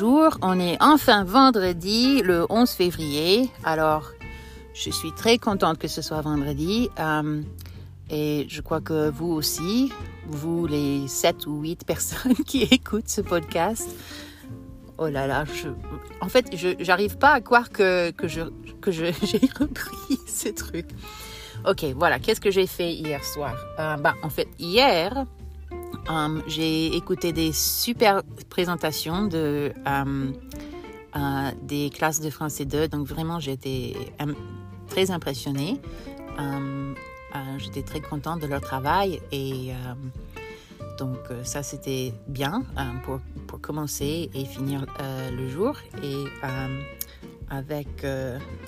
On est enfin vendredi, le 11 février. Alors, je suis très contente que ce soit vendredi. Euh, et je crois que vous aussi, vous les 7 ou 8 personnes qui écoutent ce podcast. Oh là là, en fait, je n'arrive pas à croire que, que je que j'ai repris ce truc. Ok, voilà, qu'est-ce que j'ai fait hier soir? Euh, bah, En fait, hier, euh, j'ai écouté des super présentations de, euh, euh, des classes de français 2, donc vraiment j'étais très impressionnée. j'étais très contente de leur travail et donc ça c'était bien pour, pour, commencer et finir le jour. Et avec,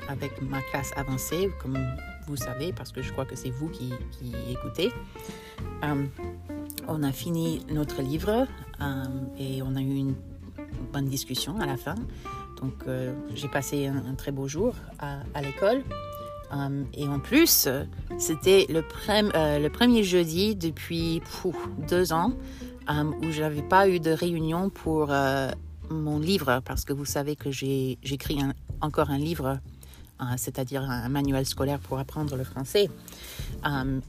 avec ma classe avancée, comme vous savez, parce que je crois que c'est vous qui, qui écoutez on a fini notre livre euh, et on a eu une bonne discussion à la fin. Donc, euh, j'ai passé un, très beau jour à, l'école. Euh, et en plus, c'était le, le, premier jeudi depuis deux ans où je n'avais pas eu de réunion pour mon livre, parce que vous savez que j'ai écrit encore un livre, c'est-à-dire un manuel scolaire pour apprendre le français.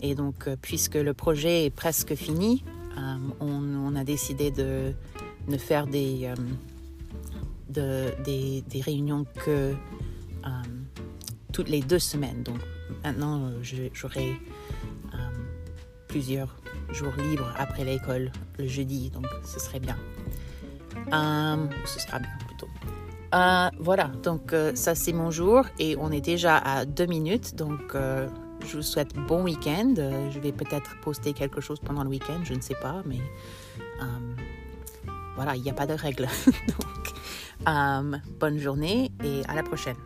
et donc, puisque le projet est presque fini, euh, on, a décidé de, ne faire des, euh, des, des, réunions que euh, toutes les deux semaines. Donc maintenant, j'aurai plusieurs jours libres après l'école le jeudi, donc ce serait bien. ce sera bien plutôt. voilà, donc ça c'est mon jour et on est déjà à deux minutes, donc je vous souhaite bon week-end. Euh, je vais peut-être poster quelque chose pendant le week-end, je ne sais pas, mais euh, voilà, il n'y a pas de règles. Donc, euh, bonne journée et à la prochaine.